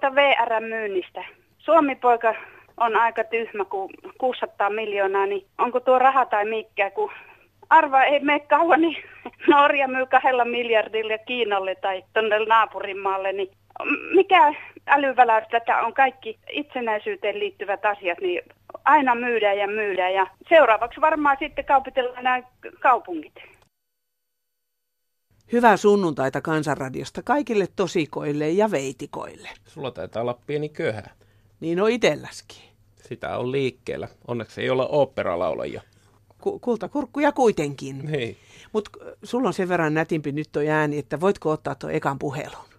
tuosta VR-myynnistä. Suomi-poika on aika tyhmä, kun 600 miljoonaa, niin onko tuo raha tai mikä, kun arva ei mene kauan, niin Norja myy kahdella miljardilla Kiinalle tai tuonne naapurimaalle, niin mikä älyväläys tätä on kaikki itsenäisyyteen liittyvät asiat, niin aina myydään ja myydään ja seuraavaksi varmaan sitten kaupitellaan nämä kaupungit. Hyvää sunnuntaita Kansanradiosta kaikille tosikoille ja veitikoille. Sulla taitaa olla pieni köhä. Niin on itelläskin. Sitä on liikkeellä. Onneksi ei olla oopperalaulajia. Ku- kultakurkkuja kuitenkin. Niin. Mutta sulla on sen verran nätimpi nyt toi ääni, että voitko ottaa tuon ekan puhelun?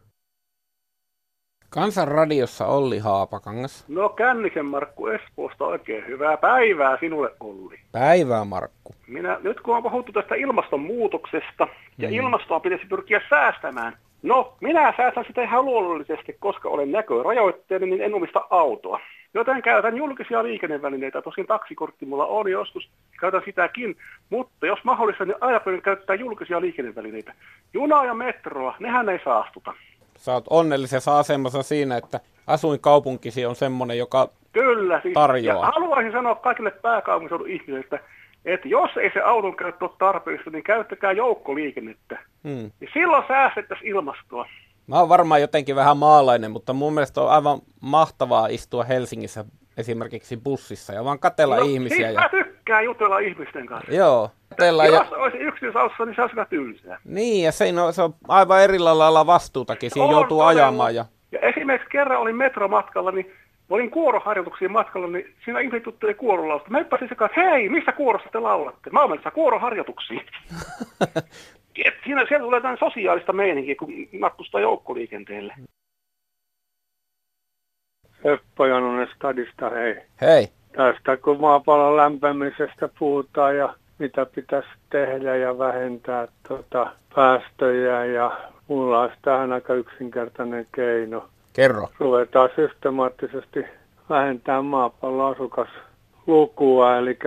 Kansanradiossa Olli Haapakangas. No Kännisen Markku Espoosta oikein hyvää päivää sinulle Olli. Päivää Markku. Minä, nyt kun on puhuttu tästä ilmastonmuutoksesta ja mm. ilmastoa pitäisi pyrkiä säästämään. No, minä säästän sitä ihan luonnollisesti, koska olen näkörajoitteinen, niin en omista autoa. Joten käytän julkisia liikennevälineitä. Tosin taksikortti mulla on joskus, käytän sitäkin. Mutta jos mahdollista, niin aina pyrin käyttää julkisia liikennevälineitä. Junaa ja metroa, nehän ei saastuta. Sä oot onnellisessa asemassa siinä, että asuinkaupunkisi on semmoinen, joka Kyllä, siis, tarjoaa. ja haluaisin sanoa kaikille pääkaupunkiseudun ihmisille, että jos ei se auton käyttö ole tarpeellista, niin käyttäkää joukkoliikennettä. Hmm. Ja silloin säästettäisiin ilmastoa. Mä oon varmaan jotenkin vähän maalainen, mutta mun mielestä on aivan mahtavaa istua Helsingissä esimerkiksi bussissa ja vaan katella no, ihmisiä. Siis Ja... mä tykkään jutella ihmisten kanssa. Joo, katella Jos ja... olisi yksityisautossa, niin se olisi aika tylsää. Niin, ja se, no, se on aivan eri lailla vastuutakin. Siinä On joutuu todella. ajamaan ja... Ja esimerkiksi kerran olin metromatkalla, niin olin kuoroharjoituksiin matkalla, niin siinä ihmiset jutteli kuorolausta. Mä hyppäsin sekaan, että hei, missä kuorossa te laulatte? Mä olen kuoroharjoituksiin. Et siinä siellä tulee jotain sosiaalista meininkiä, kun matkustaa joukkoliikenteelle. Seppo Janonen Stadista, hei. Hei, Tästä kun maapallon lämpemisestä puhutaan ja mitä pitäisi tehdä ja vähentää tota, päästöjä ja mulla olisi tähän aika yksinkertainen keino. kerro. Ruvetaan systemaattisesti vähentämään maapallon asukaslukua, eli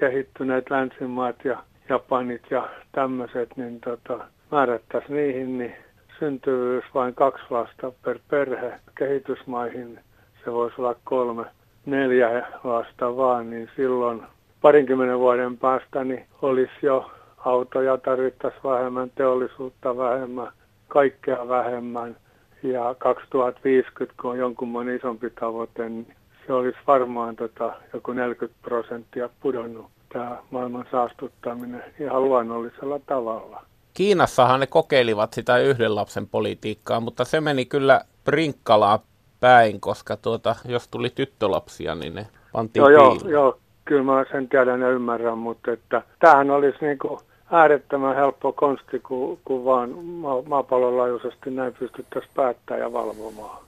kehittyneet länsimaat ja Japanit ja tämmöiset, niin tota, määrättäisiin niihin, niin syntyvyys vain kaksi lasta per perhe. Kehitysmaihin se voisi olla kolme, neljä lasta vaan, niin silloin parinkymmenen vuoden päästä niin olisi jo autoja tarvittaisiin vähemmän, teollisuutta vähemmän, kaikkea vähemmän. Ja 2050, kun on jonkunmoinen isompi tavoite, niin se olisi varmaan tota, joku 40 prosenttia pudonnut tämä maailman saastuttaminen ihan luonnollisella tavalla. Kiinassahan ne kokeilivat sitä yhden lapsen politiikkaa, mutta se meni kyllä prinkkalaan päin, koska tuota, jos tuli tyttölapsia, niin ne pantiin Joo, joo, piiloon. joo, kyllä mä sen tiedän ja ymmärrän, mutta että tämähän olisi niin kuin äärettömän helppo konsti, kun, kun vaan ma- maapallon laajuisesti näin pystyttäisiin päättämään ja valvomaan.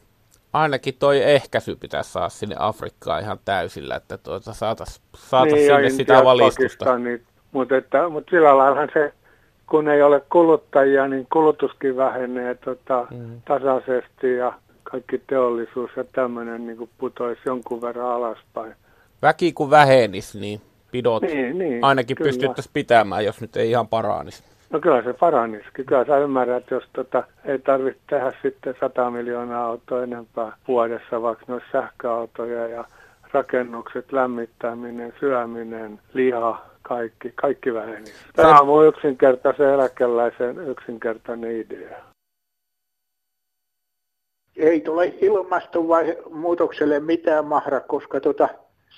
Ainakin toi ehkäisy pitäisi saada sinne Afrikkaan ihan täysillä, että tuota saataisiin saatais Niin, sinne sitä valistusta. Niin, mutta, että, mutta sillä laillahan se, kun ei ole kuluttajia, niin kulutuskin vähenee tota, Mm. tasaisesti ja kaikki teollisuus ja tämmöinen niin putoisi jonkun verran alaspäin. Väki kun vähenisi, niin pidot Niin, niin, ainakin kyllä. pystyttäisiin pitämään, jos nyt ei ihan paranisi. No kyllä se paranisikin. Kyllä sä ymmärrät, että jos tota, ei tarvitse tehdä sitten 100 miljoonaa autoa enempää vuodessa, vaikka ne olisi sähköautoja ja rakennukset, lämmittäminen, syöminen, liha, kaikki, kaikki vähenisi. Tämä on mun yksinkertaisen eläkeläisen yksinkertainen idea. ei tule ilmastonmuutokselle mitään mahra, koska tota,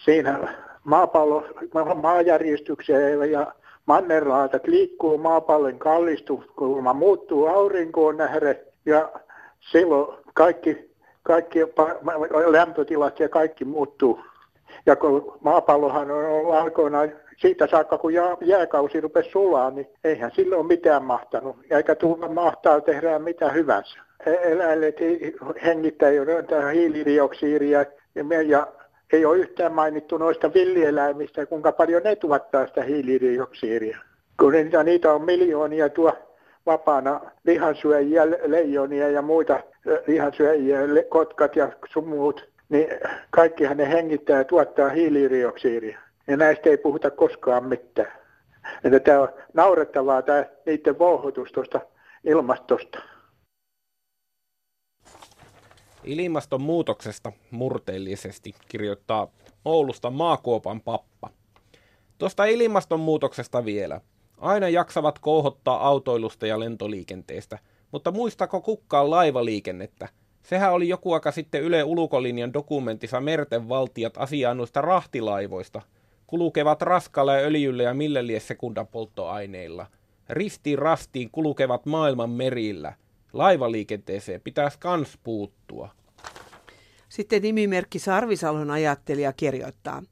siinä maapallo, ma- maajärjestykseen ja mannerlaatat liikkuu maapallon kallistuskulma, muuttuu aurinkoon nähden ja silloin kaikki, kaikki lämpötilat ja kaikki muuttuu. Ja kun maapallohan on ollut aikoinaan siitä saakka, kun jää, jääkausi rupesi sulaa, niin eihän silloin mitään mahtanut. Eikä tule mahtaa tehdä mitä hyvänsä. Eläimet hengittää jo hiilidioksidia ja ei ole yhtään mainittu noista villieläimistä, kuinka paljon ne tuottaa sitä hiilidioksidia. Kun niitä, niitä on miljoonia tuo vapaana lihansyöjiä, leijonia ja muita lihansyöjiä, kotkat ja sun muut, niin kaikkihan ne hengittää ja tuottaa hiilidioksidia. Ja näistä ei puhuta koskaan mitään. Että tämä on naurettavaa tämä niiden vouhotus tuosta ilmastosta. Ilmastonmuutoksesta murteellisesti kirjoittaa Oulusta Maakuopan pappa. Tuosta ilmastonmuutoksesta vielä. Aina jaksavat kouhottaa autoilusta ja lentoliikenteestä, mutta muistako kukkaan laivaliikennettä? Sehän oli joku aika sitten Yle ulkolinjan dokumentissa Merten valtiat asiaa noista rahtilaivoista. Kulukevat raskalla ja öljyllä ja millä sekundan polttoaineilla. Ristiin rastiin kulukevat maailman merillä. Laivaliikenteeseen pitäisi kans puuttua. Sitten nimimerkki Sarvisalon ajattelija kirjoittaa.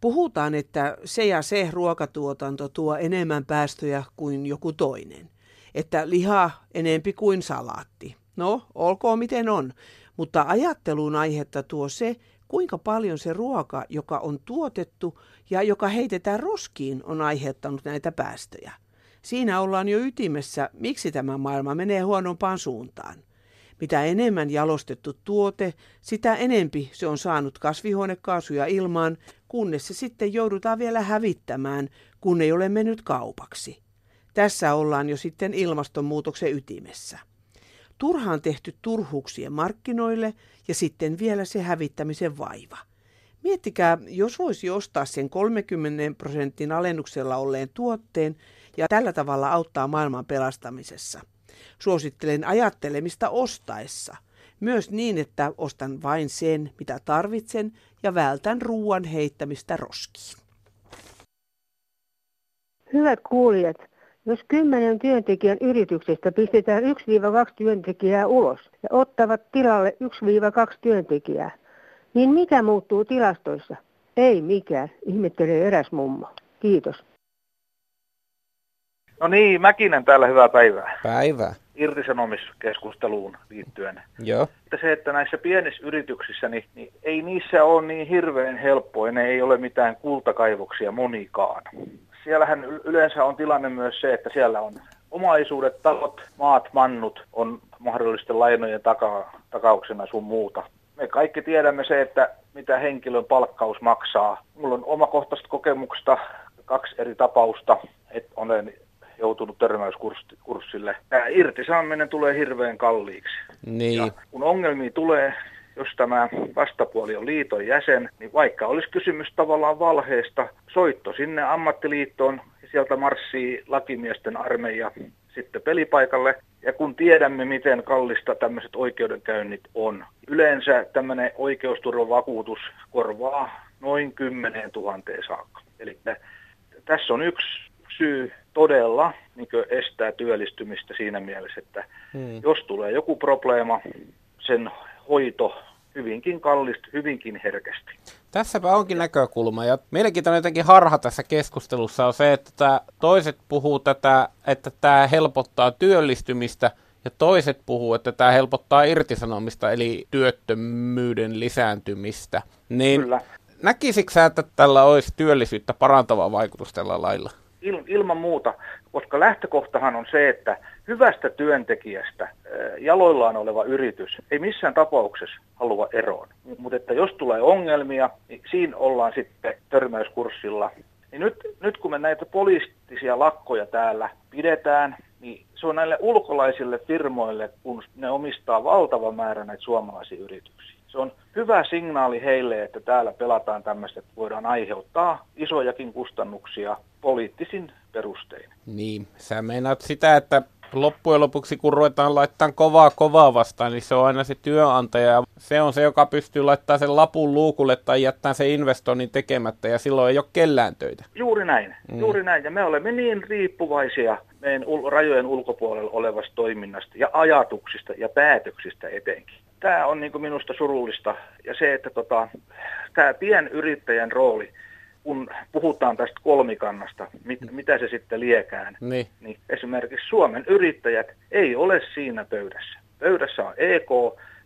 Puhutaan, että se ja se ruokatuotanto tuo enemmän päästöjä kuin joku toinen. Että liha enempi kuin salaatti. No, olkoon miten on, mutta ajatteluun aihetta tuo se, kuinka paljon se ruoka, joka on tuotettu ja joka heitetään roskiin, on aiheuttanut näitä päästöjä. Siinä ollaan jo ytimessä, miksi tämä maailma menee huonompaan suuntaan. Mitä enemmän jalostettu tuote, sitä enempi se on saanut kasvihuonekaasuja ilmaan, kunnes se sitten joudutaan vielä hävittämään, kun ei ole mennyt kaupaksi. Tässä ollaan jo sitten ilmastonmuutoksen ytimessä. Turhaan tehty turhuuksien markkinoille ja sitten vielä se hävittämisen vaiva. Miettikää, jos voisi ostaa sen 30 prosentin alennuksella olleen tuotteen ja tällä tavalla auttaa maailman pelastamisessa. Suosittelen ajattelemista ostaessa. Myös niin, että ostan vain sen, mitä tarvitsen ja vältän ruoan heittämistä roskiin. Hyvät kuulijat, jos kymmenen työntekijän yrityksestä pistetään 1-2 työntekijää ulos ja ottavat tilalle 1-2 työntekijää, niin mikä muuttuu tilastoissa? Ei mikään, ihmettelee eräs mummo. Kiitos. No niin, Mäkinen täällä, hyvää päivää. Päivää. Irtisanomiskeskusteluun liittyen. Joo. Että se, että näissä pienissä yrityksissä, niin, niin ei niissä ole niin hirveän helppoa, ne ei ole mitään kultakaivoksia monikaan siellähän yleensä on tilanne myös se, että siellä on omaisuudet, talot, maat, mannut on mahdollisten lainojen taka, takauksena sun muuta. Me kaikki tiedämme se, että mitä henkilön palkkaus maksaa. Mulla on omakohtaisesta kokemuksesta kaksi eri tapausta, että olen joutunut törmäyskurssille. Tämä irtisaaminen tulee hirveän kalliiksi. Niin. Ja kun ongelmia tulee, jos tämä vastapuoli on liiton jäsen, niin vaikka olisi kysymys tavallaan valheesta, soitto sinne ammattiliittoon ja sieltä marssii lakimiesten armeija sitten pelipaikalle. Ja kun tiedämme, miten kallista tämmöiset oikeudenkäynnit on, yleensä tämmöinen oikeusturvavakuutus korvaa noin 10 000 saakka. Eli tässä on yksi syy todella niin estää työllistymistä siinä mielessä, että hmm. jos tulee joku probleema, sen hoito hyvinkin kallista, hyvinkin herkästi. Tässäpä onkin näkökulma. Ja mielenkiintoinen jotenkin harha tässä keskustelussa on se, että toiset puhuu tätä, että tämä helpottaa työllistymistä, ja toiset puhuu, että tämä helpottaa irtisanomista, eli työttömyyden lisääntymistä. Niin Kyllä. näkisikö sä, että tällä olisi työllisyyttä parantava vaikutus tällä lailla? Il, ilman muuta, koska lähtökohtahan on se, että hyvästä työntekijästä jaloillaan oleva yritys ei missään tapauksessa halua eroon. Mutta että jos tulee ongelmia, niin siinä ollaan sitten törmäyskurssilla. Niin nyt, nyt kun me näitä poliittisia lakkoja täällä pidetään, niin se on näille ulkolaisille firmoille, kun ne omistaa valtava määrä näitä suomalaisia yrityksiä. Se on hyvä signaali heille, että täällä pelataan tämmöistä, että voidaan aiheuttaa isojakin kustannuksia poliittisin perustein. Niin, sä meinaat sitä, että loppujen lopuksi, kun ruvetaan laittamaan kovaa kovaa vastaan, niin se on aina se työnantaja. Ja se on se, joka pystyy laittamaan sen lapun luukulle tai jättämään sen investoinnin tekemättä ja silloin ei ole kellään töitä. Juuri näin, mm. juuri näin. Ja me olemme niin riippuvaisia meidän ul- rajojen ulkopuolella olevasta toiminnasta ja ajatuksista ja päätöksistä etenkin. Tämä on niin minusta surullista ja se, että tota, tämä pienyrittäjän rooli – kun puhutaan tästä kolmikannasta, mit, mm. mitä se sitten liekään, niin. niin esimerkiksi Suomen yrittäjät ei ole siinä pöydässä. Pöydässä on EK,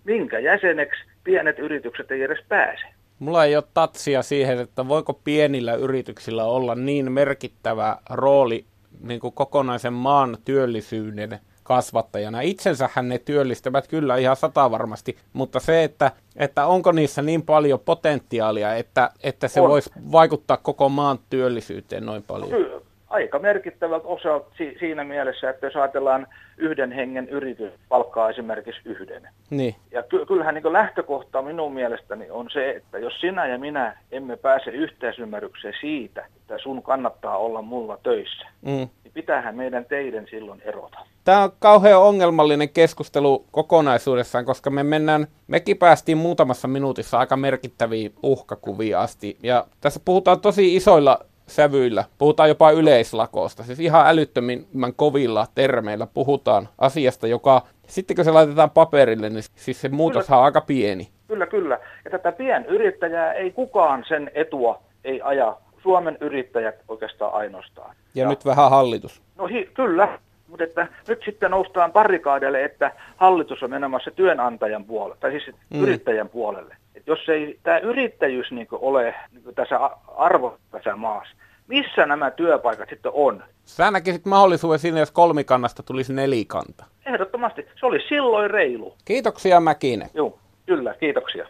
minkä jäseneksi pienet yritykset ei edes pääse. Mulla ei ole tatsia siihen, että voiko pienillä yrityksillä olla niin merkittävä rooli niin kuin kokonaisen maan työllisyyden kasvattajana. Itsensähän ne työllistävät kyllä ihan sata varmasti, mutta se, että, että onko niissä niin paljon potentiaalia, että, että se on. voisi vaikuttaa koko maan työllisyyteen noin paljon? Ky- aika merkittävät osat si- siinä mielessä, että jos ajatellaan yhden hengen yritys palkkaa esimerkiksi yhden. Niin. Ja ky- kyllähän niin lähtökohta minun mielestäni on se, että jos sinä ja minä emme pääse yhteisymmärrykseen siitä, että sun kannattaa olla mulla töissä, mm. Niin pitäähän meidän teidän silloin erota. Tämä on kauhean ongelmallinen keskustelu kokonaisuudessaan, koska me mennään, mekin päästiin muutamassa minuutissa aika merkittäviä uhkakuvia asti. Ja tässä puhutaan tosi isoilla sävyillä. Puhutaan jopa yleislakosta. Siis ihan älyttömän kovilla termeillä puhutaan asiasta, joka sitten kun se laitetaan paperille, niin siis se muutos on aika pieni. Kyllä, kyllä. Ja tätä pienyrittäjää ei kukaan sen etua ei aja. Suomen yrittäjät oikeastaan ainoastaan. Ja, ja nyt vähän hallitus. No hi, kyllä, mutta että nyt sitten noustaan parikaadeille, että hallitus on menemässä työnantajan puolelle, tai siis mm. yrittäjän puolelle. Et jos ei tämä yrittäjyys niin ole niin tässä arvo tässä maassa, missä nämä työpaikat sitten on? Sä näkisit mahdollisuuden siinä, jos kolmikannasta tulisi nelikanta. Ehdottomasti. Se olisi silloin reilu. Kiitoksia Mäkinen. Joo, kyllä, kiitoksia.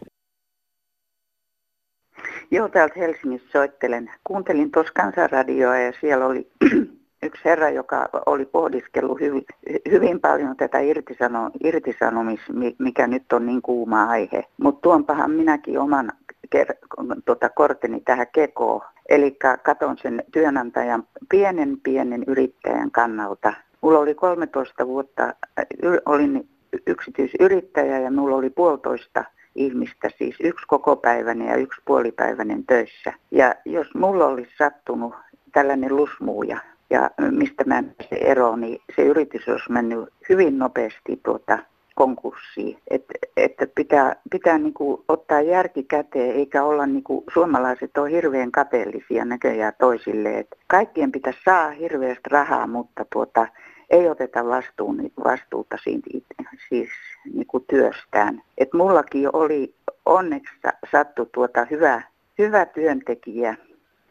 Joo, täältä Helsingissä soittelen. Kuuntelin tuossa kansanradioa ja siellä oli yksi herra, joka oli pohdiskellut hyvin, hyvin paljon tätä irtisano, irtisanomis, mikä nyt on niin kuuma aihe. Mutta tuonpahan minäkin oman ker, tota, korteni tähän kekoon. Eli katon sen työnantajan pienen pienen yrittäjän kannalta. Mulla oli 13 vuotta, olin yksityisyrittäjä ja mulla oli puolitoista ihmistä, siis yksi kokopäiväinen ja yksi puolipäiväinen töissä. Ja jos mulla olisi sattunut tällainen lusmuuja, ja mistä mä en pääse eroon, niin se yritys olisi mennyt hyvin nopeasti tuota konkurssiin. Että et pitää, pitää niinku ottaa järki käteen, eikä olla niinku, suomalaiset on hirveän kateellisia näköjään toisille. Et kaikkien pitäisi saa hirveästi rahaa, mutta tuota, ei oteta vastuun, vastuuta siitä, siis niinku työstään. Et mullakin oli onneksi sattu tuota hyvä, hyvä työntekijä,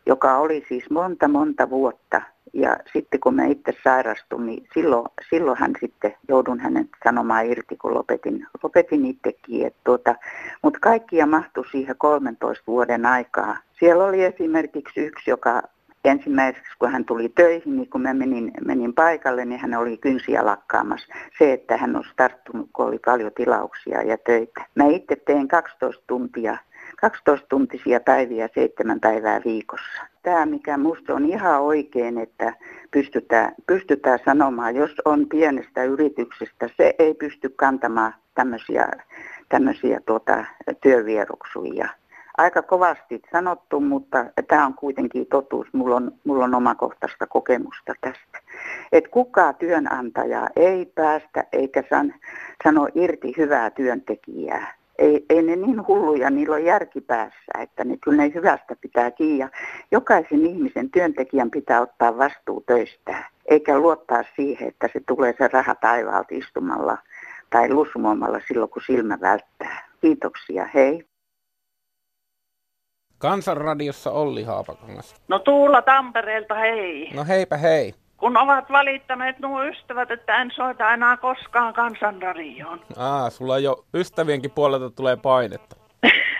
joka oli siis monta monta vuotta ja sitten kun mä itse sairastun, niin silloin, silloin hän sitten joudun hänen sanomaan irti, kun lopetin, lopetin itsekin. Tuota, Mutta kaikkia mahtui siihen 13 vuoden aikaa. Siellä oli esimerkiksi yksi, joka ensimmäiseksi kun hän tuli töihin, niin kun mä menin, menin paikalle, niin hän oli kynsiä lakkaamassa. Se, että hän on tarttunut, kun oli paljon tilauksia ja töitä. Mä itse teen 12 tuntia 12-tuntisia päiviä seitsemän päivää viikossa. Tämä, mikä minusta on ihan oikein, että pystytään, pystytään sanomaan, jos on pienestä yrityksestä, se ei pysty kantamaan tämmöisiä, tämmöisiä tuota, työvieroksuja. Aika kovasti sanottu, mutta tämä on kuitenkin totuus. Mulla on, mulla on omakohtaista kokemusta tästä. Että kukaan työnantaja ei päästä eikä san, sano irti hyvää työntekijää ei, ei ne niin hulluja, niillä on järki päässä, että ne, kyllä ne hyvästä pitää kiinni. Jokaisen ihmisen työntekijän pitää ottaa vastuu töistään, eikä luottaa siihen, että se tulee se raha taivaalta istumalla tai lusmuomalla silloin, kun silmä välttää. Kiitoksia, hei. Kansanradiossa Olli Haapakangas. No Tuula Tampereelta, hei. No heipä hei kun ovat valittaneet nuo ystävät, että en soita enää koskaan kansanradioon. Aa, sulla jo ystävienkin puolelta tulee painetta.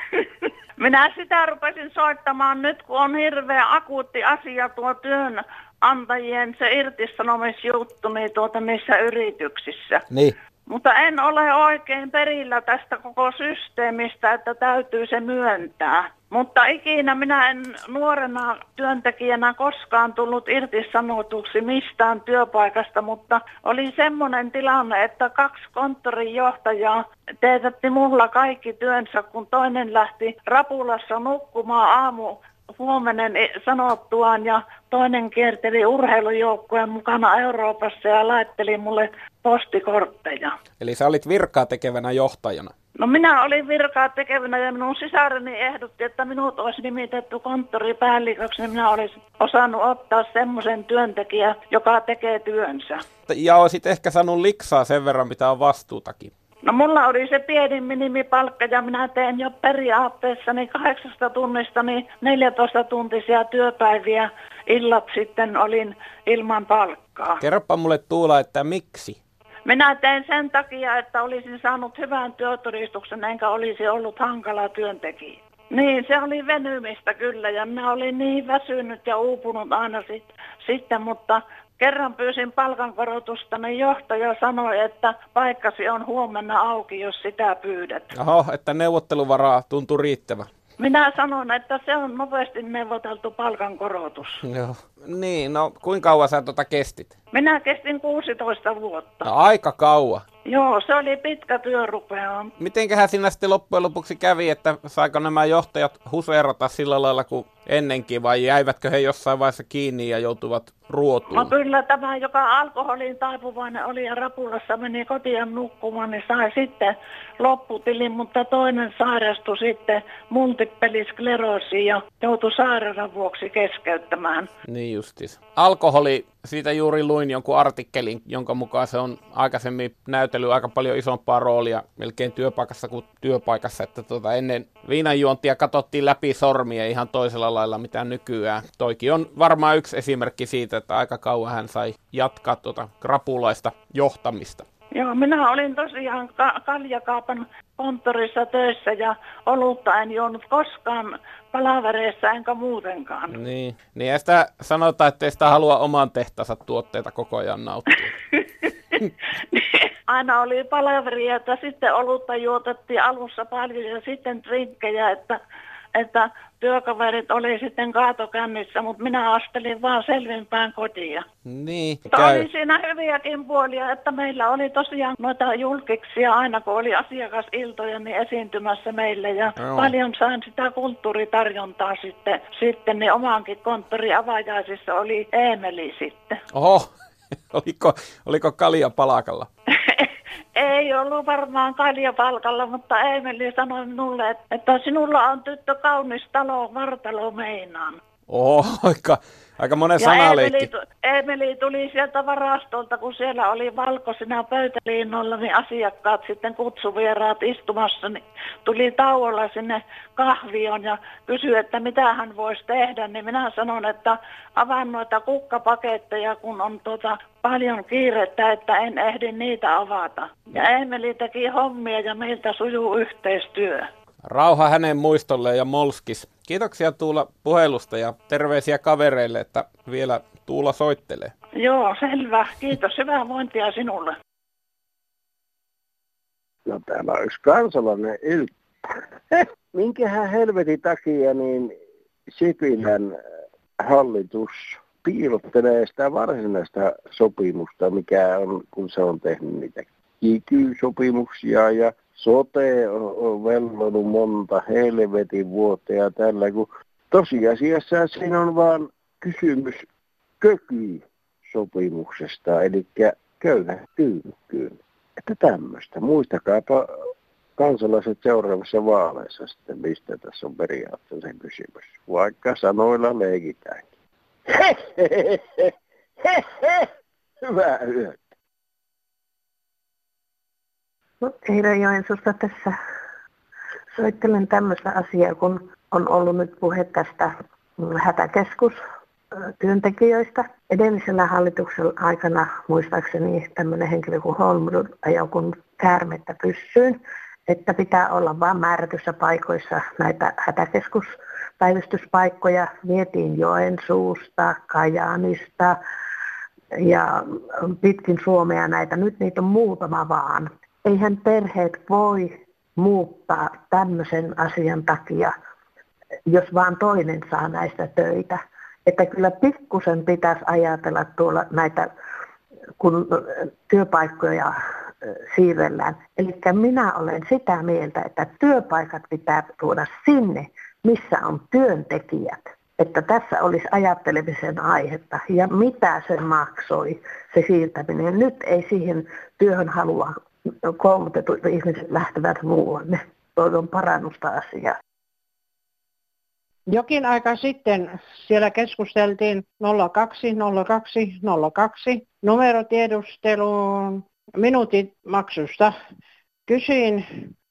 Minä sitä rupesin soittamaan nyt, kun on hirveä akuutti asia tuo työnantajien se irtisanomisjuttu niin tuota missä yrityksissä. Niin. Mutta en ole oikein perillä tästä koko systeemistä, että täytyy se myöntää. Mutta ikinä minä en nuorena työntekijänä koskaan tullut irtisanotuksi mistään työpaikasta, mutta oli semmoinen tilanne, että kaksi konttorin johtajaa teetätti mulla kaikki työnsä, kun toinen lähti Rapulassa nukkumaan aamu huomenen sanottuaan ja toinen kierteli urheilujoukkueen mukana Euroopassa ja laitteli mulle postikortteja. Eli sä olit virkaa tekevänä johtajana? No minä olin virkaa tekevänä ja minun sisareni ehdotti, että minut olisi nimitetty konttoripäälliköksi, niin minä olisin osannut ottaa semmoisen työntekijän, joka tekee työnsä. Ja olisit ehkä saanut liksaa sen verran, mitä on vastuutakin. No mulla oli se pieni minimipalkka ja minä teen jo periaatteessa niin kahdeksasta tunnista niin 14 tuntisia työpäiviä. Illat sitten olin ilman palkkaa. Kerropa mulle Tuula, että miksi? Minä tein sen takia, että olisin saanut hyvän työtodistuksen, enkä olisi ollut hankala työntekijä. Niin, se oli venymistä kyllä ja minä olin niin väsynyt ja uupunut aina sit sitten, mutta kerran pyysin palkankorotusta, niin johtaja sanoi, että paikkasi on huomenna auki, jos sitä pyydät. Oho, että neuvotteluvaraa tuntuu riittävä. Minä sanon, että se on nopeasti neuvoteltu palkankorotus. Joo. Niin, no kuinka kauan sä tota kestit? Minä kestin 16 vuotta. No, aika kauan. Joo, se oli pitkä työrupea. Mitenköhän siinä sitten loppujen lopuksi kävi, että saiko nämä johtajat huseerata sillä lailla kuin ennenkin vai jäivätkö he jossain vaiheessa kiinni ja joutuvat ruotuun? No kyllä tämä, joka alkoholiin taipuvainen oli ja rapulassa meni kotiin nukkumaan, niin sai sitten lopputilin, mutta toinen sairastui sitten multipeliskleroosiin ja joutui sairaudan vuoksi keskeyttämään. Niin justis. Alkoholi, siitä juuri luin jonkun artikkelin, jonka mukaan se on aikaisemmin näytellyt aika paljon isompaa roolia melkein työpaikassa kuin työpaikassa, että tuota, ennen viinanjuontia katsottiin läpi sormia ihan toisella lailla mitä nykyään. Toikin on varmaan yksi esimerkki siitä, että aika kauan hän sai jatkaa tuota krapulaista johtamista. Joo, minä olin tosiaan ka- kaljakaupan konttorissa töissä ja olutta en juonut koskaan palavereissa enkä muutenkaan. Niin, niin ja sitä sanotaan, että ei sitä halua oman tehtänsä tuotteita koko ajan nauttia. Aina oli palaveria, että sitten olutta juotettiin alussa paljon ja sitten drinkkejä, että että työkaverit oli sitten kaatokännissä, mutta minä astelin vaan selvinpäin kotiin. Niin, Mutta oli siinä hyviäkin puolia, että meillä oli tosiaan noita julkiksia aina, kun oli asiakasiltoja niin esiintymässä meille. Ja Joo. paljon sain sitä kulttuuritarjontaa sitten. Sitten niin omankin konttori avajaisissa oli Eemeli sitten. Oho, oliko, oliko kalja palakalla? Ei ollut varmaan kaljapalkalla, mutta Eemeli sanoi minulle, että, että sinulla on tyttö kaunis talo, vartalo meinaan. Oho, aika, aika monen sanaleikki. Emeli, tu- Emeli tuli sieltä varastolta, kun siellä oli valkoisina pöytäliinnoilla, niin asiakkaat sitten kutsuvieraat istumassa, niin tuli tauolla sinne kahvioon ja kysyi, että mitä hän voisi tehdä, niin minä sanon, että avaan noita kukkapaketteja, kun on tuota paljon kiirettä, että en ehdi niitä avata. Ja Emeli teki hommia ja meiltä sujuu yhteistyö. Rauha hänen muistolleen ja molskis. Kiitoksia Tuula puhelusta ja terveisiä kavereille, että vielä Tuula soittelee. Joo, selvä. Kiitos. Hyvää vointia sinulle. No täällä on yksi kansalainen ilta. Minkähän helvetin takia niin Sipilän hallitus piilottelee sitä varsinaista sopimusta, mikä on, kun se on tehnyt niitä kiky-sopimuksia ja sote on, on vellonut monta helvetin vuotta ja tällä, kun tosiasiassa siinä on vaan kysymys köky-sopimuksesta, eli köyhä kyykkyyn. Että tämmöistä. Muistakaapa kansalaiset seuraavissa vaaleissa sitten, mistä tässä on periaatteessa kysymys. Vaikka sanoilla leikitäänkin. Hyvää yötä. No, Eira Joensuusta tässä soittelen tämmöistä asiaa, kun on ollut nyt puhe tästä hätäkeskus työntekijöistä. Edellisellä hallituksella aikana muistaakseni tämmöinen henkilö kuin Holmrud ajoi kun käärmettä pyssyyn, että pitää olla vain määrätyssä paikoissa näitä hätäkeskuspäivystyspaikkoja. Vietiin Joensuusta, Kajaanista ja pitkin Suomea näitä. Nyt niitä on muutama vaan. Eihän perheet voi muuttaa tämmöisen asian takia, jos vaan toinen saa näistä töitä. Että kyllä pikkusen pitäisi ajatella tuolla näitä, kun työpaikkoja siirrellään. Eli minä olen sitä mieltä, että työpaikat pitää tuoda sinne, missä on työntekijät. Että tässä olisi ajattelemisen aihetta ja mitä se maksoi, se siirtäminen. Nyt ei siihen työhön halua koulutetut ihmiset lähtevät muualle. Toivon parannusta asiaa. Jokin aika sitten siellä keskusteltiin 020202 numerotiedusteluun minuutin maksusta. Kysyin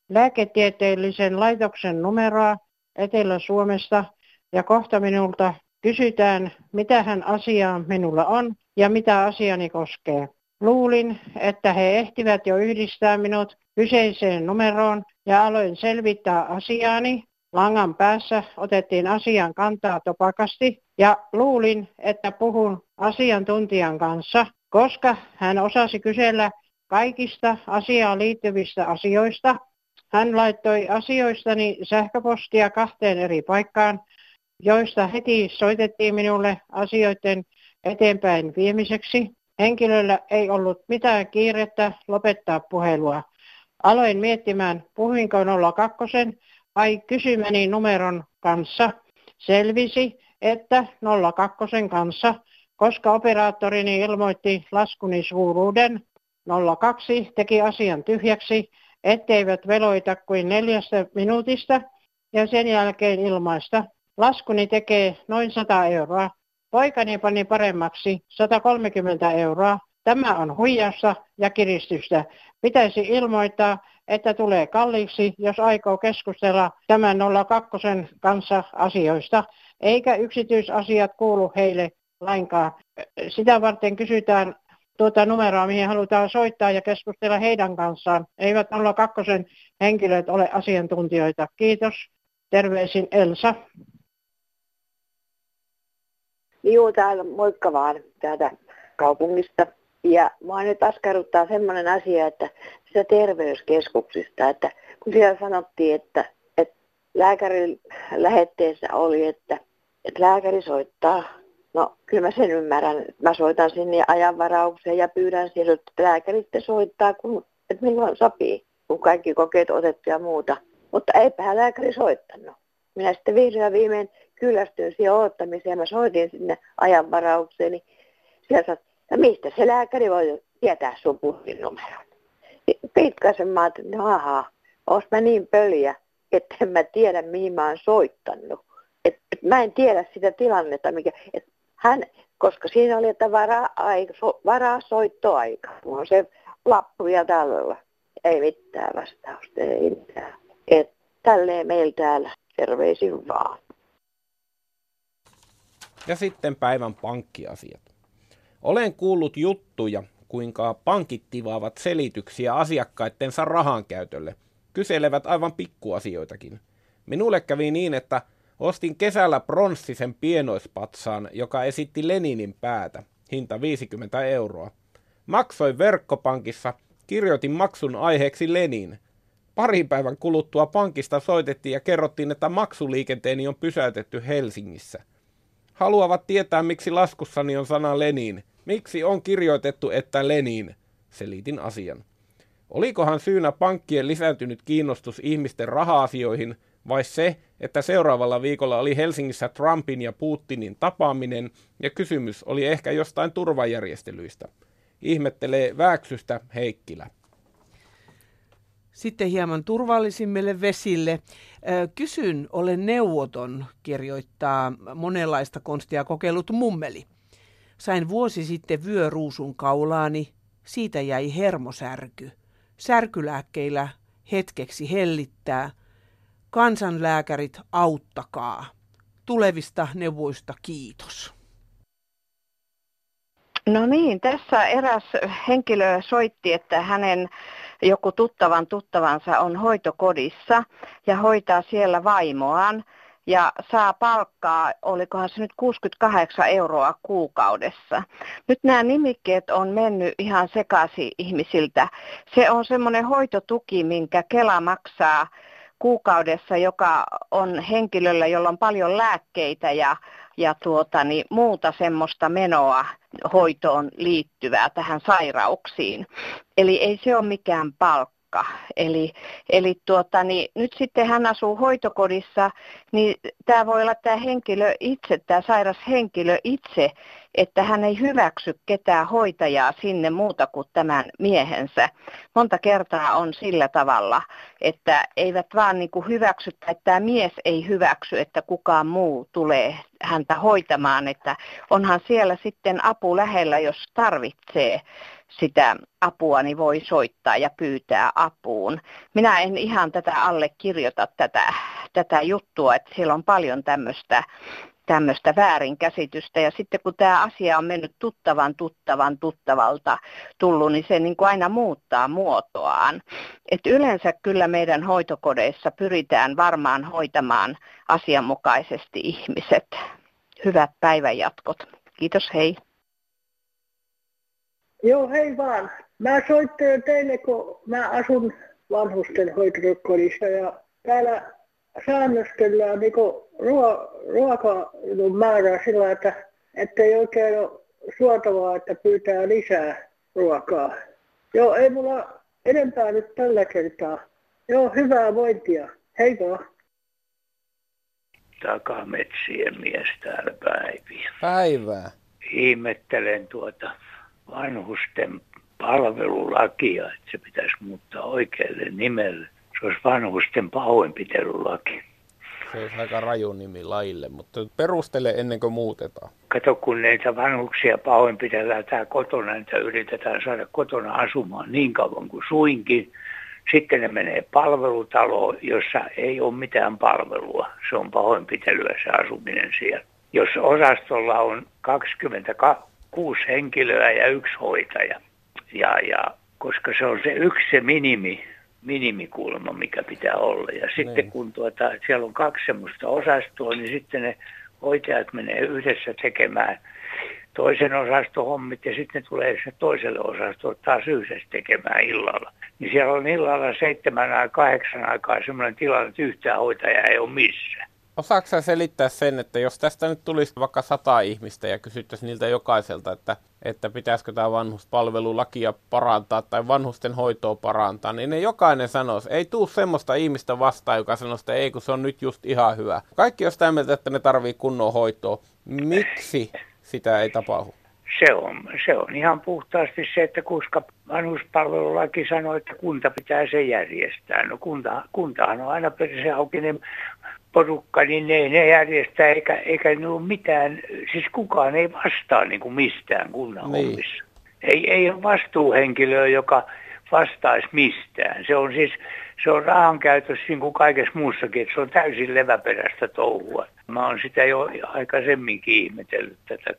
lääketieteellisen laitoksen numeroa Etelä-Suomesta ja kohta minulta kysytään, mitä hän asiaa minulla on ja mitä asiani koskee. Luulin, että he ehtivät jo yhdistää minut kyseiseen numeroon ja aloin selvittää asiaani. langan päässä otettiin asian kantaa topakasti ja luulin, että puhun asiantuntijan kanssa, koska hän osasi kysellä kaikista asiaan liittyvistä asioista. Hän laittoi asioistani sähköpostia kahteen eri paikkaan, joista heti soitettiin minulle asioiden eteenpäin viemiseksi. Henkilöllä ei ollut mitään kiirettä lopettaa puhelua. Aloin miettimään, puhuinko 02 vai kysymäni numeron kanssa. Selvisi, että 02 kanssa, koska operaattorini ilmoitti laskuni suuruuden. 02 teki asian tyhjäksi, etteivät veloita kuin neljästä minuutista ja sen jälkeen ilmaista. Laskuni tekee noin 100 euroa. Poikani pani paremmaksi 130 euroa. Tämä on huijausta ja kiristystä. Pitäisi ilmoittaa, että tulee kalliiksi, jos aikoo keskustella tämän 02 kanssa asioista, eikä yksityisasiat kuulu heille lainkaan. Sitä varten kysytään tuota numeroa, mihin halutaan soittaa ja keskustella heidän kanssaan. Eivät 02 henkilöt ole asiantuntijoita. Kiitos. Terveisin Elsa. Joo, täällä moikka vaan täältä kaupungista. Ja mua nyt askarruttaa semmoinen asia, että sitä terveyskeskuksista, että kun siellä sanottiin, että, että lääkärin lähetteessä oli, että, että lääkäri soittaa. No kyllä mä sen ymmärrän. Mä soitan sinne ajanvaraukseen ja pyydän siellä, että lääkäri sitten soittaa, kun, että milloin sopii, kun kaikki kokeet otettu ja muuta. Mutta eipä lääkäri soittanut. Minä sitten vihdoin viimein kyllästyin siihen odottamiseen. Mä soitin sinne ajanvaraukseen, niin siellä sanoi, ja mistä se lääkäri voi tietää sun puhelinnumeron? Pitkäsen mä ajattelin, no ahaa, oos mä niin pöliä, että en mä tiedä mihin mä oon soittanut. Et, et mä en tiedä sitä tilannetta, mikä, et hän, koska siinä oli, että varaa, aika, so, varaa soittoaika. Mulla on se lappu vielä tällä. Ei mitään vastausta, ei mitään. Et tälleen meillä täällä. Terveisin vaan. Ja sitten päivän pankkiasiat. Olen kuullut juttuja, kuinka pankit tivaavat selityksiä asiakkaittensa rahan käytölle. Kyselevät aivan pikkuasioitakin. Minulle kävi niin, että ostin kesällä pronssisen pienoispatsaan, joka esitti Leninin päätä, hinta 50 euroa. Maksoin verkkopankissa, kirjoitin maksun aiheeksi Lenin. Pari päivän kuluttua pankista soitettiin ja kerrottiin, että maksuliikenteeni on pysäytetty Helsingissä. Haluavat tietää, miksi laskussani on sana Lenin – Miksi on kirjoitettu, että Lenin? Selitin asian. Olikohan syynä pankkien lisääntynyt kiinnostus ihmisten raha-asioihin vai se, että seuraavalla viikolla oli Helsingissä Trumpin ja Putinin tapaaminen ja kysymys oli ehkä jostain turvajärjestelyistä. Ihmettelee Vääksystä Heikkilä. Sitten hieman turvallisimmille vesille. Kysyn, olen neuvoton, kirjoittaa monenlaista konstia kokeillut mummeli. Sain vuosi sitten vyöruusun kaulaani, siitä jäi hermosärky. Särkylääkkeillä hetkeksi hellittää. Kansanlääkärit, auttakaa. Tulevista neuvoista kiitos. No niin, tässä eräs henkilö soitti, että hänen joku tuttavan tuttavansa on hoitokodissa ja hoitaa siellä vaimoaan ja saa palkkaa, olikohan se nyt 68 euroa kuukaudessa. Nyt nämä nimikkeet on mennyt ihan sekaisin ihmisiltä. Se on semmoinen hoitotuki, minkä Kela maksaa kuukaudessa, joka on henkilöllä, jolla on paljon lääkkeitä ja, ja tuota, niin muuta semmoista menoa hoitoon liittyvää tähän sairauksiin. Eli ei se ole mikään palkka. Eli, eli tuota, niin nyt sitten hän asuu hoitokodissa, niin tämä voi olla tämä henkilö itse, tämä sairas henkilö itse, että hän ei hyväksy ketään hoitajaa sinne muuta kuin tämän miehensä. Monta kertaa on sillä tavalla, että eivät vaan niin kuin hyväksy, että tämä mies ei hyväksy, että kukaan muu tulee häntä hoitamaan, että onhan siellä sitten apu lähellä, jos tarvitsee sitä apua, niin voi soittaa ja pyytää apuun. Minä en ihan tätä allekirjoita tätä, tätä juttua, että siellä on paljon tämmöistä tämmöistä väärinkäsitystä. Ja sitten kun tämä asia on mennyt tuttavan, tuttavan, tuttavalta tullut, niin se niin kuin aina muuttaa muotoaan. Et yleensä kyllä meidän hoitokodeissa pyritään varmaan hoitamaan asianmukaisesti ihmiset. Hyvät päivänjatkot. Kiitos, hei. Joo, hei vaan. Mä soittelen teille, kun mä asun vanhusten hoitokodissa ja täällä säännöstellään niin ruo- ruokailun määrää sillä, että ei oikein ole suotavaa, että pyytää lisää ruokaa. Joo, ei mulla enempää nyt tällä kertaa. Joo, hyvää vointia. Hei vaan. Takametsien mies täällä päiviä. Päivää. Ihmettelen tuota vanhusten palvelulakia, että se pitäisi muuttaa oikealle nimelle. Se olisi vanhusten pahoinpitelulaki. Se olisi aika raju nimi laille, mutta perustele ennen kuin muutetaan. Kato, kun näitä vanhuksia pahoinpitellään tää kotona, niitä yritetään saada kotona asumaan niin kauan kuin suinkin. Sitten ne menee palvelutaloon, jossa ei ole mitään palvelua. Se on pahoinpitelyä se asuminen siellä. Jos osastolla on 26 henkilöä ja yksi hoitaja, ja, ja koska se on se yksi se minimi, minimikulma, mikä pitää olla. Ja sitten niin. kun tuota, siellä on kaksi semmoista osastoa, niin sitten ne hoitajat menee yhdessä tekemään toisen osastohommit ja sitten ne tulee se toiselle osastolle taas yhdessä tekemään illalla. Niin siellä on illalla seitsemän tai kahdeksan aikaa semmoinen tilanne, että yhtään hoitajaa ei ole missään. Osaatko sä selittää sen, että jos tästä nyt tulisi vaikka sata ihmistä ja kysyttäisiin niiltä jokaiselta, että, että pitäisikö tämä vanhuspalvelulakia parantaa tai vanhusten hoitoa parantaa, niin ne jokainen sanoisi, ei tuu semmoista ihmistä vastaan, joka sanoo, että ei kun se on nyt just ihan hyvä. Kaikki on sitä mieltä, että ne tarvii kunnon hoitoa. Miksi sitä ei tapahdu? Se on, se on ihan puhtaasti se, että koska vanhuspalvelulaki sanoo, että kunta pitää se järjestää. No kunta, kuntahan on aina perse auki, niin porukka, niin ne, ne järjestää, eikä, eikä ne ole mitään, siis kukaan ei vastaa niin kuin mistään kunnan niin. hommissa. Ei, ei ole vastuuhenkilöä, joka vastaisi mistään. Se on siis se on rahan käytössä niin kuin kaikessa muussakin, että se on täysin leväperäistä touhua. Mä oon sitä jo aikaisemminkin ihmetellyt tätä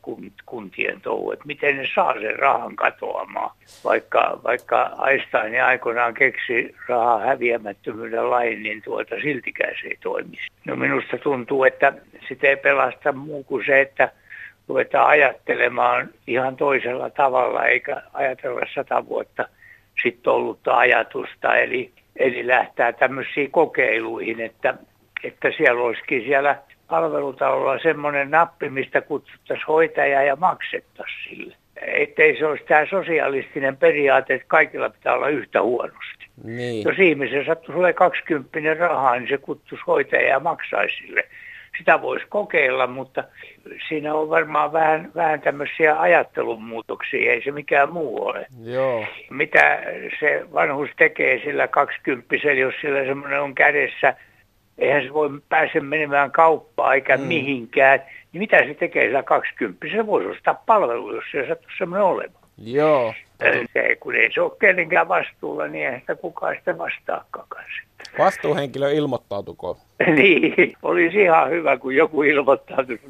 kuntien touhua, että miten ne saa sen rahan katoamaan. Vaikka, vaikka Einstein aikoinaan keksi rahaa häviämättömyyden lain, niin tuota siltikään se ei toimisi. No minusta tuntuu, että sitä ei pelasta muu kuin se, että ruvetaan ajattelemaan ihan toisella tavalla, eikä ajatella sata vuotta sitten ollutta ajatusta. Eli Eli lähtää tämmöisiin kokeiluihin, että, että siellä olisikin siellä palvelutalolla semmoinen nappi, mistä kutsuttaisiin hoitajaa ja maksettaisiin sille. Että ei se olisi tämä sosialistinen periaate, että kaikilla pitää olla yhtä huonosti. Niin. Jos ihmisen sattuisi olemaan 20 rahaa, niin se kutsuisi hoitajaa ja maksaisi sille sitä voisi kokeilla, mutta siinä on varmaan vähän, vähän tämmöisiä ajattelunmuutoksia, ei se mikään muu ole. Joo. Mitä se vanhus tekee sillä kaksikymppisellä, jos sillä semmoinen on kädessä, eihän se voi pääse menemään kauppaan eikä mm. mihinkään, niin mitä se tekee sillä kaksikymppisellä? Voisi ostaa palvelu, jos se sattuu semmoinen olemaan. Joo. Se, kun ei se ole kenenkään vastuulla, niin eihän sitä kukaan sitä vastaakaan Vastuuhenkilö ilmoittautuko? niin, olisi ihan hyvä, kun joku ilmoittautuisi.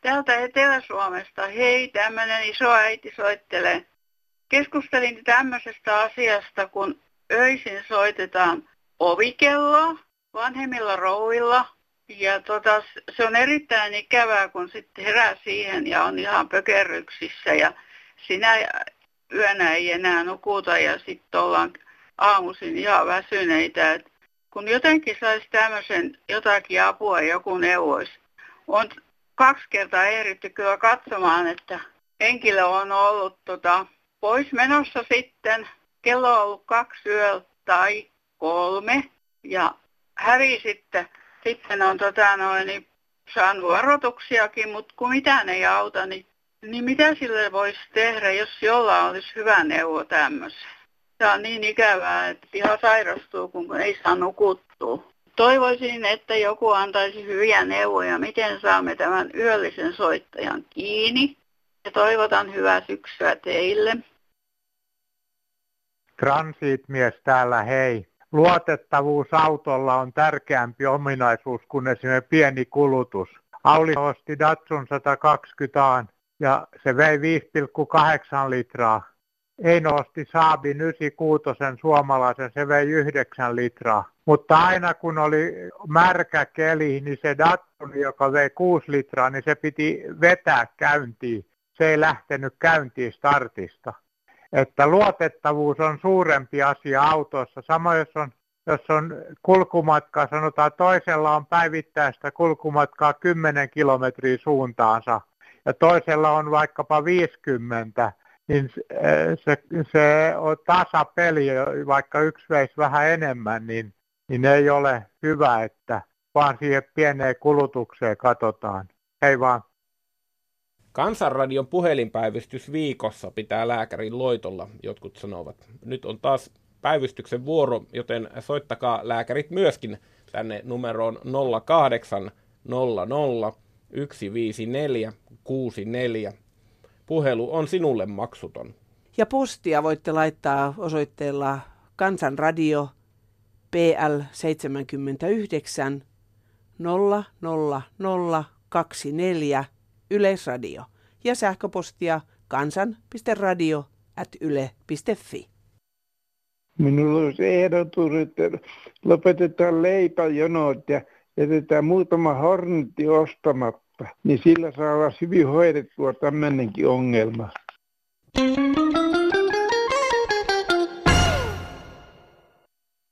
Täältä Etelä-Suomesta, hei, tämmöinen iso äiti soittelee. Keskustelin tämmöisestä asiasta, kun öisin soitetaan ovikelloa vanhemmilla rouvilla. Ja tota, se on erittäin ikävää, kun sitten herää siihen ja on ihan pökerryksissä ja sinä yönä ei enää nukuta ja sitten ollaan aamuisin ihan väsyneitä. Et kun jotenkin saisi tämmöisen jotakin apua joku neuvoisi. On kaksi kertaa ehditty kyllä katsomaan, että henkilö on ollut tota, pois menossa sitten. Kello on ollut kaksi yöllä tai kolme ja hävi sitten. Sitten on tota, noin, niin, saanut varoituksiakin, mutta kun mitään ei auta, niin, niin mitä sille voisi tehdä, jos jollain olisi hyvä neuvo tämmöiseen? Tämä on niin ikävää, että ihan sairastuu, kun ei saa nukuttua. Toivoisin, että joku antaisi hyviä neuvoja, miten saamme tämän yöllisen soittajan kiinni. Ja toivotan hyvää syksyä teille. Transitmies täällä, hei. luotettavuus autolla on tärkeämpi ominaisuus kuin esimerkiksi pieni kulutus. Auli osti Datsun 120 ja se vei 5,8 litraa. Eino osti Saabin 96 suomalaisen, se vei 9 litraa. Mutta aina kun oli märkä keli, niin se Datsun, joka vei 6 litraa, niin se piti vetää käyntiin. Se ei lähtenyt käyntiin startista. Että luotettavuus on suurempi asia autossa. Samoin jos on, jos on kulkumatkaa, sanotaan toisella on päivittäistä kulkumatkaa 10 kilometriä suuntaansa ja toisella on vaikkapa 50, niin se, se on tasapeli, vaikka yksi veisi vähän enemmän, niin, niin ei ole hyvä, että vaan siihen pieneen kulutukseen katsotaan. Hei vaan. Kansanradion puhelinpäivystys viikossa pitää lääkärin loitolla, jotkut sanovat. Nyt on taas päivystyksen vuoro, joten soittakaa lääkärit myöskin tänne numeroon 0800 154 64. Puhelu on sinulle maksuton. Ja postia voitte laittaa osoitteella Kansanradio PL 79 00024 Yleisradio ja sähköpostia kansan.radio.yle.fi. Minulla olisi ehdotus, että lopetetaan leipäjonot ja jätetään muutama hornetti ostamatta, niin sillä saadaan hyvin hoidettua tämmöinenkin ongelma. You.